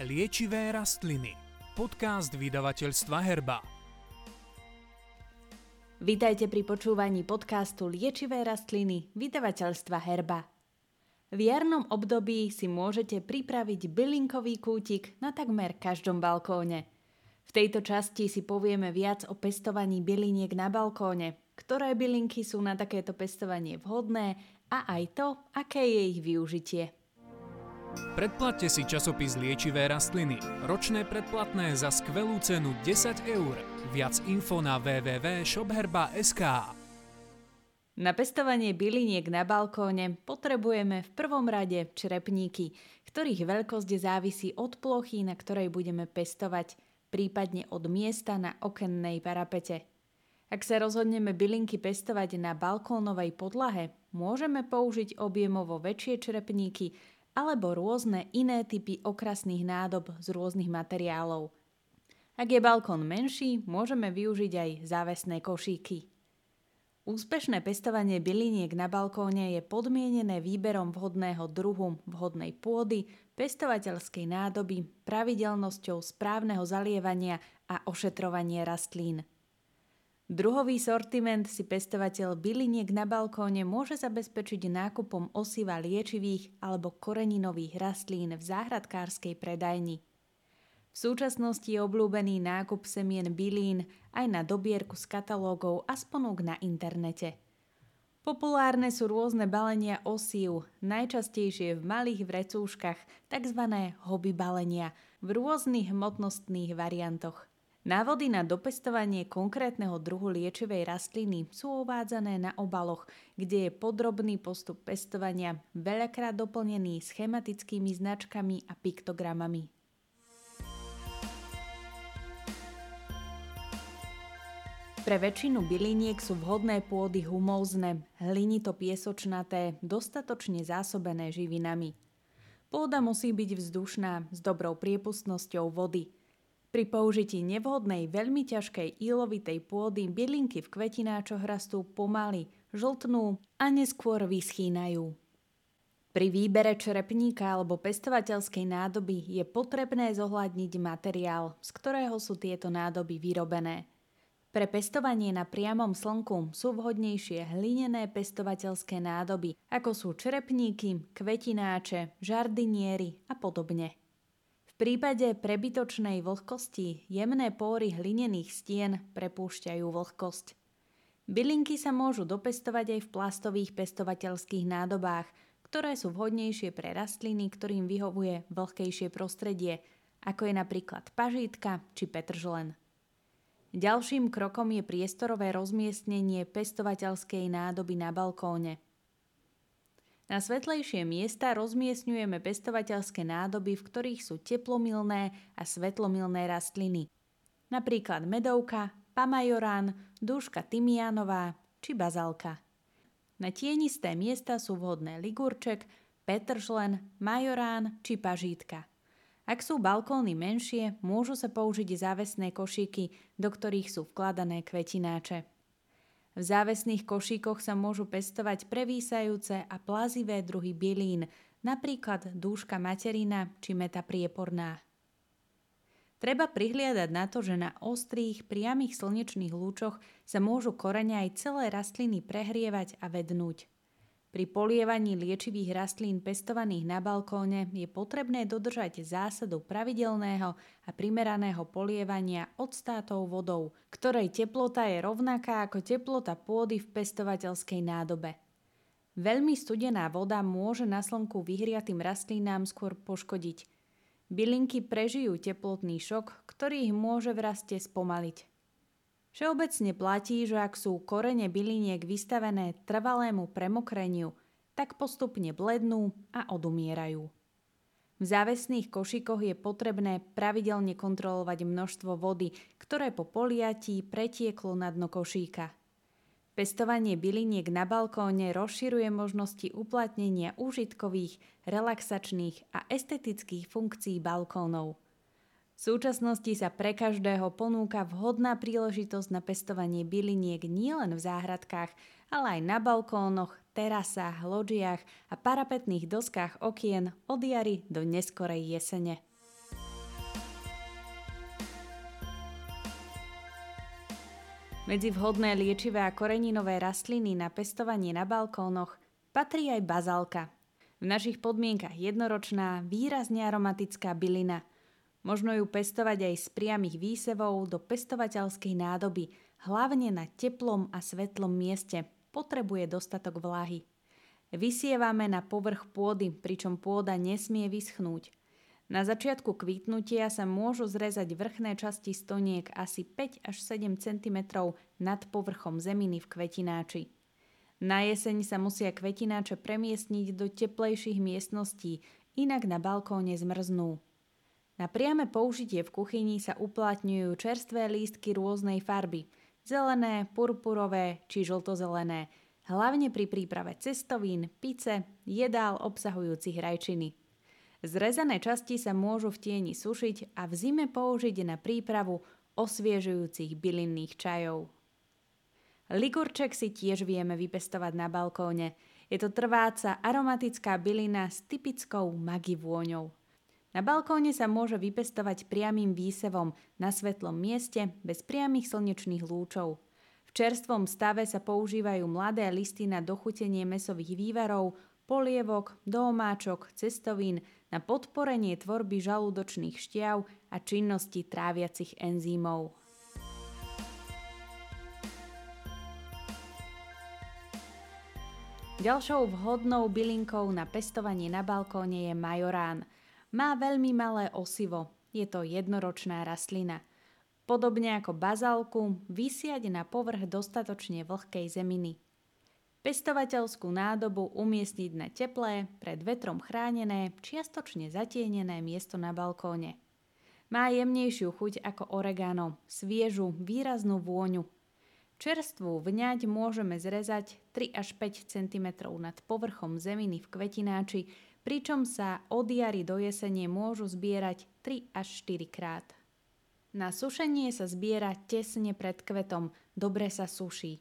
Liečivé rastliny. Podcast vydavateľstva Herba. Vítajte pri počúvaní podcastu Liečivé rastliny vydavateľstva Herba. V jarnom období si môžete pripraviť bylinkový kútik na takmer každom balkóne. V tejto časti si povieme viac o pestovaní byliniek na balkóne, ktoré bylinky sú na takéto pestovanie vhodné a aj to, aké je ich využitie. Predplatte si časopis Liečivé rastliny. Ročné predplatné za skvelú cenu 10 eur. Viac info na www.shopherba.sk Na pestovanie byliniek na balkóne potrebujeme v prvom rade črepníky, ktorých veľkosť závisí od plochy, na ktorej budeme pestovať, prípadne od miesta na okennej parapete. Ak sa rozhodneme bylinky pestovať na balkónovej podlahe, môžeme použiť objemovo väčšie črepníky alebo rôzne iné typy okrasných nádob z rôznych materiálov. Ak je balkón menší, môžeme využiť aj závesné košíky. Úspešné pestovanie byliniek na balkóne je podmienené výberom vhodného druhu, vhodnej pôdy, pestovateľskej nádoby, pravidelnosťou správneho zalievania a ošetrovanie rastlín. Druhový sortiment si pestovateľ byliniek na balkóne môže zabezpečiť nákupom osiva liečivých alebo koreninových rastlín v záhradkárskej predajni. V súčasnosti je obľúbený nákup semien bylín aj na dobierku z katalógov a sponúk na internete. Populárne sú rôzne balenia osív, najčastejšie v malých vrecúškach, tzv. hobby balenia, v rôznych hmotnostných variantoch. Návody na dopestovanie konkrétneho druhu liečivej rastliny sú uvádzané na obaloch, kde je podrobný postup pestovania, veľakrát doplnený schematickými značkami a piktogramami. Pre väčšinu byliniek sú vhodné pôdy humózne, hlinito-piesočnaté, dostatočne zásobené živinami. Pôda musí byť vzdušná, s dobrou priepustnosťou vody – pri použití nevhodnej, veľmi ťažkej ílovitej pôdy bylinky v kvetináčoch rastú pomaly, žltnú a neskôr vyschýnajú. Pri výbere črepníka alebo pestovateľskej nádoby je potrebné zohľadniť materiál, z ktorého sú tieto nádoby vyrobené. Pre pestovanie na priamom slnku sú vhodnejšie hlinené pestovateľské nádoby, ako sú črepníky, kvetináče, žardiniery a podobne prípade prebytočnej vlhkosti jemné póry hlinených stien prepúšťajú vlhkosť. Bylinky sa môžu dopestovať aj v plastových pestovateľských nádobách, ktoré sú vhodnejšie pre rastliny, ktorým vyhovuje vlhkejšie prostredie, ako je napríklad pažítka či petržlen. Ďalším krokom je priestorové rozmiestnenie pestovateľskej nádoby na balkóne – na svetlejšie miesta rozmiestňujeme pestovateľské nádoby, v ktorých sú teplomilné a svetlomilné rastliny. Napríklad medovka, pamajorán, dúška tymianová či bazalka. Na tienisté miesta sú vhodné ligurček, petržlen, majorán či pažítka. Ak sú balkóny menšie, môžu sa použiť závesné košíky, do ktorých sú vkladané kvetináče. V závesných košíkoch sa môžu pestovať prevísajúce a plázivé druhy bylín, napríklad dúška materina či meta prieporná. Treba prihliadať na to, že na ostrých, priamých slnečných lúčoch sa môžu korene aj celé rastliny prehrievať a vednúť. Pri polievaní liečivých rastlín pestovaných na balkóne je potrebné dodržať zásadu pravidelného a primeraného polievania odstátou vodou, ktorej teplota je rovnaká ako teplota pôdy v pestovateľskej nádobe. Veľmi studená voda môže na slnku vyhriatým rastlinám skôr poškodiť. Bylinky prežijú teplotný šok, ktorý ich môže v raste spomaliť. Všeobecne platí, že ak sú korene byliniek vystavené trvalému premokreniu, tak postupne blednú a odumierajú. V závesných košikoch je potrebné pravidelne kontrolovať množstvo vody, ktoré po poliatí pretieklo na dno košíka. Pestovanie byliniek na balkóne rozširuje možnosti uplatnenia užitkových, relaxačných a estetických funkcií balkónov – v súčasnosti sa pre každého ponúka vhodná príležitosť na pestovanie byliniek nielen v záhradkách, ale aj na balkónoch, terasách, loďiach a parapetných doskách okien od jary do neskorej jesene. Medzi vhodné liečivé a koreninové rastliny na pestovanie na balkónoch patrí aj bazalka. V našich podmienkach jednoročná, výrazne aromatická bylina – Možno ju pestovať aj z priamých výsevov do pestovateľskej nádoby, hlavne na teplom a svetlom mieste. Potrebuje dostatok vlahy. Vysievame na povrch pôdy, pričom pôda nesmie vyschnúť. Na začiatku kvítnutia sa môžu zrezať vrchné časti stoniek asi 5 až 7 cm nad povrchom zeminy v kvetináči. Na jeseň sa musia kvetináče premiestniť do teplejších miestností, inak na balkóne zmrznú. Na priame použitie v kuchyni sa uplatňujú čerstvé lístky rôznej farby, zelené, purpurové či žltozelené, hlavne pri príprave cestovín, pice, jedál obsahujúcich rajčiny. Zrezané časti sa môžu v tieni sušiť a v zime použiť na prípravu osviežujúcich bylinných čajov. Ligurček si tiež vieme vypestovať na balkóne. Je to trváca aromatická bylina s typickou magi vôňou. Na balkóne sa môže vypestovať priamým výsevom na svetlom mieste bez priamých slnečných lúčov. V čerstvom stave sa používajú mladé listy na dochutenie mesových vývarov, polievok, domáčok, cestovín, na podporenie tvorby žalúdočných šťav a činnosti tráviacich enzýmov. Ďalšou vhodnou bylinkou na pestovanie na balkóne je majorán. Má veľmi malé osivo, je to jednoročná rastlina. Podobne ako bazálku, vysiať na povrch dostatočne vlhkej zeminy. Pestovateľskú nádobu umiestniť na teplé, pred vetrom chránené, čiastočne zatienené miesto na balkóne. Má jemnejšiu chuť ako oregano, sviežu, výraznú vôňu. Čerstvú vňať môžeme zrezať 3 až 5 cm nad povrchom zeminy v kvetináči, pričom sa od jary do jesene môžu zbierať 3 až 4 krát. Na sušenie sa zbiera tesne pred kvetom, dobre sa suší.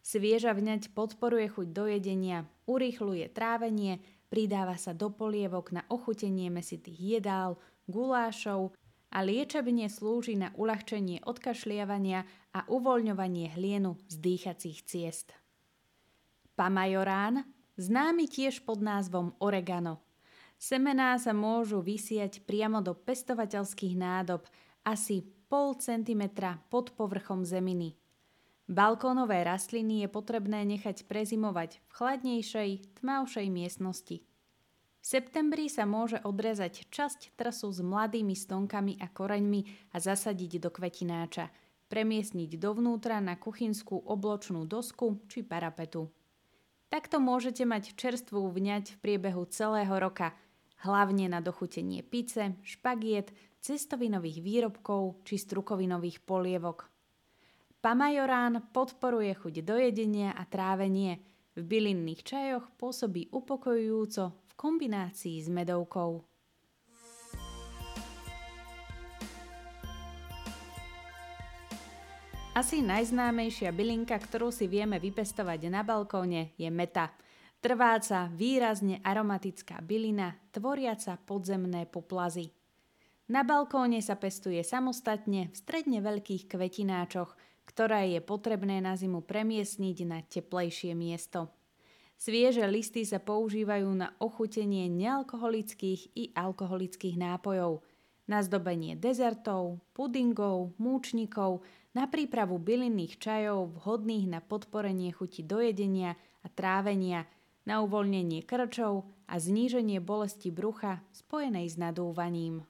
Svieža vňať podporuje chuť do jedenia, urýchluje trávenie, pridáva sa do polievok na ochutenie mesitých jedál, gulášov a liečebne slúži na uľahčenie odkašliavania a uvoľňovanie hlienu z dýchacích ciest. Pamajorán, známy tiež pod názvom oregano. Semená sa môžu vysiať priamo do pestovateľských nádob asi pol centimetra pod povrchom zeminy. Balkónové rastliny je potrebné nechať prezimovať v chladnejšej, tmavšej miestnosti. V septembri sa môže odrezať časť trasu s mladými stonkami a koreňmi a zasadiť do kvetináča, premiesniť dovnútra na kuchynskú obločnú dosku či parapetu. Takto môžete mať čerstvú vňať v priebehu celého roka, hlavne na dochutenie pice, špagiet, cestovinových výrobkov či strukovinových polievok. Pamajorán podporuje chuť do jedenia a trávenie. V bylinných čajoch pôsobí upokojujúco v kombinácii s medovkou. Asi najznámejšia bylinka, ktorú si vieme vypestovať na balkóne, je meta. Trváca, výrazne aromatická bylina, tvoriaca podzemné poplazy. Na balkóne sa pestuje samostatne v stredne veľkých kvetináčoch – ktoré je potrebné na zimu premiesniť na teplejšie miesto. Svieže listy sa používajú na ochutenie nealkoholických i alkoholických nápojov, na zdobenie dezertov, pudingov, múčnikov, na prípravu bylinných čajov vhodných na podporenie chuti do jedenia a trávenia, na uvoľnenie krčov a zníženie bolesti brucha spojenej s nadúvaním.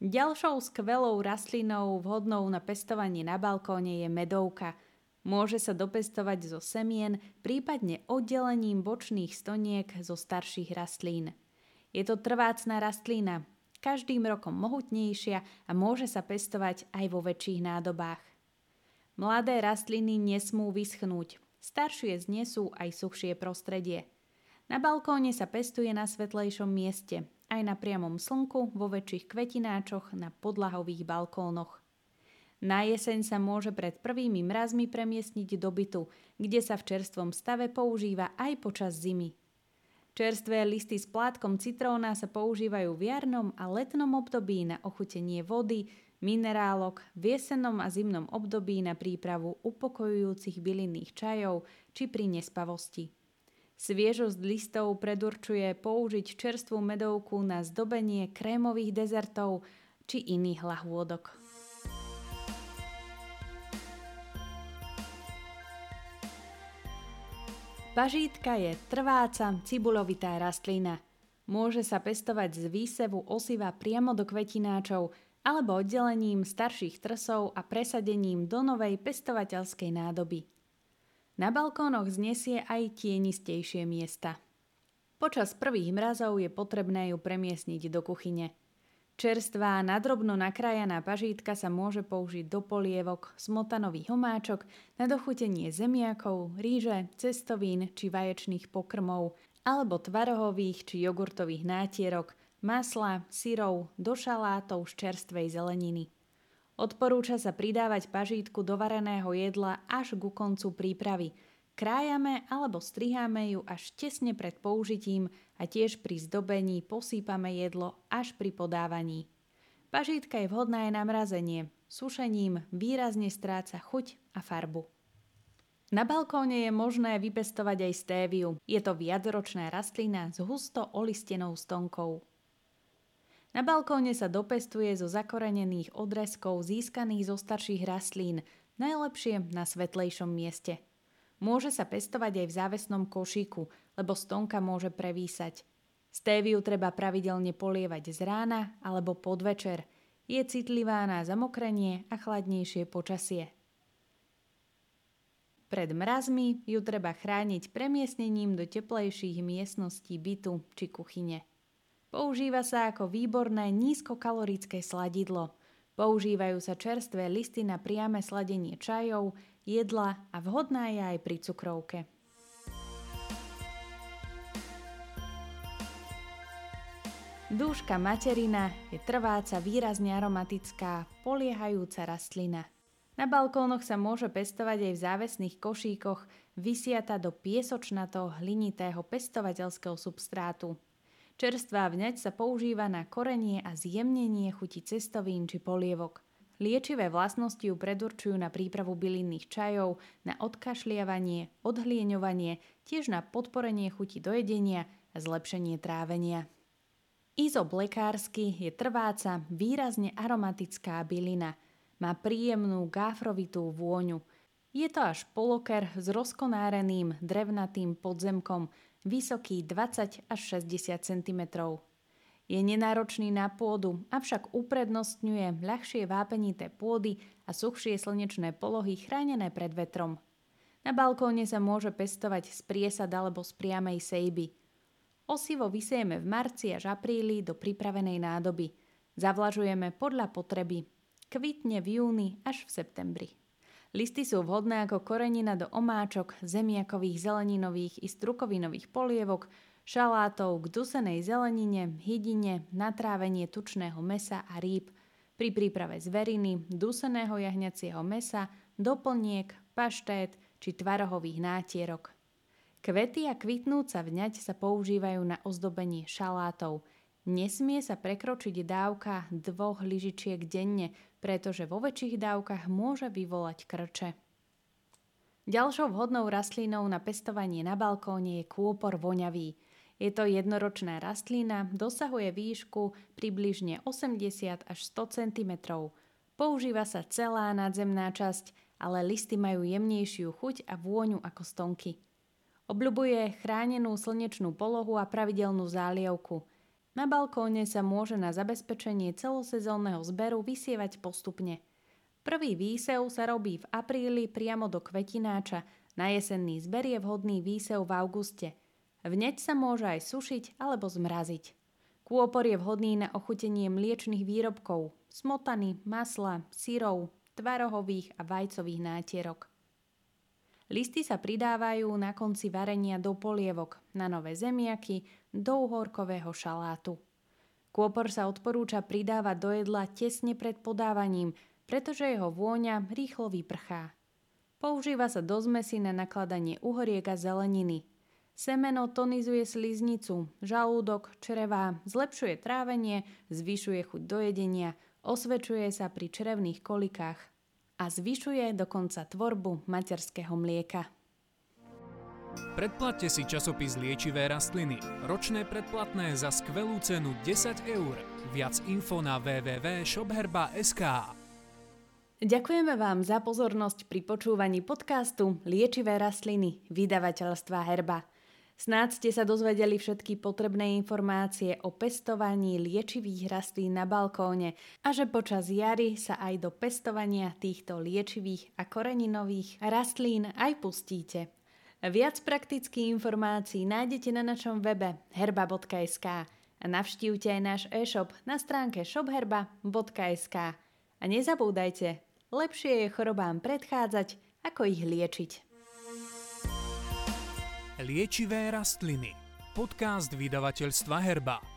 Ďalšou skvelou rastlinou vhodnou na pestovanie na balkóne je medovka. Môže sa dopestovať zo semien, prípadne oddelením bočných stoniek zo starších rastlín. Je to trvácná rastlina, každým rokom mohutnejšia a môže sa pestovať aj vo väčších nádobách. Mladé rastliny nesmú vyschnúť, staršie znesú aj suchšie prostredie. Na balkóne sa pestuje na svetlejšom mieste, aj na priamom slnku, vo väčších kvetináčoch, na podlahových balkónoch. Na jeseň sa môže pred prvými mrazmi premiestniť do bytu, kde sa v čerstvom stave používa aj počas zimy. Čerstvé listy s plátkom citróna sa používajú v jarnom a letnom období na ochutenie vody, minerálok v jesennom a zimnom období na prípravu upokojujúcich bylinných čajov či pri nespavosti. Sviežosť listov predurčuje použiť čerstvú medovku na zdobenie krémových dezertov či iných lahôdok. Pažítka je trváca, cibulovitá rastlina. Môže sa pestovať z výsevu osiva priamo do kvetináčov alebo oddelením starších trsov a presadením do novej pestovateľskej nádoby. Na balkónoch znesie aj tienistejšie miesta. Počas prvých mrazov je potrebné ju premiesniť do kuchyne – Čerstvá, nadrobno nakrájaná pažítka sa môže použiť do polievok, smotanových homáčok, na dochutenie zemiakov, ríže, cestovín či vaječných pokrmov, alebo tvarohových či jogurtových nátierok, masla, syrov, do šalátov z čerstvej zeleniny. Odporúča sa pridávať pažítku do vareného jedla až ku koncu prípravy – Krájame alebo striháme ju až tesne pred použitím a tiež pri zdobení posýpame jedlo až pri podávaní. Pažítka je vhodná aj na mrazenie. Sušením výrazne stráca chuť a farbu. Na balkóne je možné vypestovať aj stéviu. Je to viacročná rastlina s husto olistenou stonkou. Na balkóne sa dopestuje zo zakorenených odrezkov získaných zo starších rastlín, najlepšie na svetlejšom mieste – Môže sa pestovať aj v závesnom košíku, lebo stonka môže prevísať. Stéviu treba pravidelne polievať z rána alebo podvečer. Je citlivá na zamokrenie a chladnejšie počasie. Pred mrazmi ju treba chrániť premiesnením do teplejších miestností bytu či kuchyne. Používa sa ako výborné nízkokalorické sladidlo. Používajú sa čerstvé listy na priame sladenie čajov, jedla a vhodná je aj pri cukrovke. Dúška materina je trváca, výrazne aromatická, poliehajúca rastlina. Na balkónoch sa môže pestovať aj v závesných košíkoch, vysiata do piesočnato hlinitého pestovateľského substrátu. Čerstvá vňať sa používa na korenie a zjemnenie chuti cestovín či polievok. Liečivé vlastnosti ju predurčujú na prípravu bylinných čajov, na odkašliavanie, odhlieňovanie, tiež na podporenie chuti do jedenia a zlepšenie trávenia. Izob lekársky je trváca, výrazne aromatická bylina. Má príjemnú gáfrovitú vôňu. Je to až poloker s rozkonáreným drevnatým podzemkom, vysoký 20 až 60 cm. Je nenáročný na pôdu, avšak uprednostňuje ľahšie vápenité pôdy a suchšie slnečné polohy chránené pred vetrom. Na balkóne sa môže pestovať z priesad alebo z priamej sejby. Osivo vysejeme v marci až apríli do pripravenej nádoby. Zavlažujeme podľa potreby. Kvitne v júni až v septembri. Listy sú vhodné ako korenina do omáčok, zemiakových, zeleninových i strukovinových polievok, šalátov k dusenej zelenine, hydine, natrávenie tučného mesa a rýb, pri príprave zveriny, duseného jahňacieho mesa, doplniek, paštét či tvarohových nátierok. Kvety a kvitnúca vňať sa používajú na ozdobenie šalátov. Nesmie sa prekročiť dávka dvoch lyžičiek denne, pretože vo väčších dávkach môže vyvolať krče. Ďalšou vhodnou rastlinou na pestovanie na balkóne je kôpor voňavý – je to jednoročná rastlina, dosahuje výšku približne 80 až 100 cm. Používa sa celá nadzemná časť, ale listy majú jemnejšiu chuť a vôňu ako stonky. Obľubuje chránenú slnečnú polohu a pravidelnú zálievku. Na balkóne sa môže na zabezpečenie celosezónneho zberu vysievať postupne. Prvý výsev sa robí v apríli priamo do kvetináča, na jesenný zber je vhodný výsev v auguste – Vneď sa môže aj sušiť alebo zmraziť. Kôpor je vhodný na ochutenie mliečných výrobkov, smotany, masla, syrov, tvarohových a vajcových nátierok. Listy sa pridávajú na konci varenia do polievok, na nové zemiaky, do uhorkového šalátu. Kôpor sa odporúča pridávať do jedla tesne pred podávaním, pretože jeho vôňa rýchlo vyprchá. Používa sa do zmesi na nakladanie uhoriek a zeleniny – Semeno tonizuje sliznicu, žalúdok, črevá, zlepšuje trávenie, zvyšuje chuť do jedenia, osvedčuje sa pri črevných kolikách a zvyšuje dokonca tvorbu materského mlieka. Predplatte si časopis Liečivé rastliny. Ročné predplatné za skvelú cenu 10 eur. Viac info na www.shopherba.sk Ďakujeme vám za pozornosť pri počúvaní podcastu Liečivé rastliny vydavateľstva Herba. Snáď ste sa dozvedeli všetky potrebné informácie o pestovaní liečivých rastlín na balkóne a že počas jary sa aj do pestovania týchto liečivých a koreninových rastlín aj pustíte. Viac praktických informácií nájdete na našom webe herba.sk a navštívte aj náš e-shop na stránke shopherba.sk. A nezabúdajte, lepšie je chorobám predchádzať, ako ich liečiť. Liečivé rastliny. Podcast vydavateľstva Herba.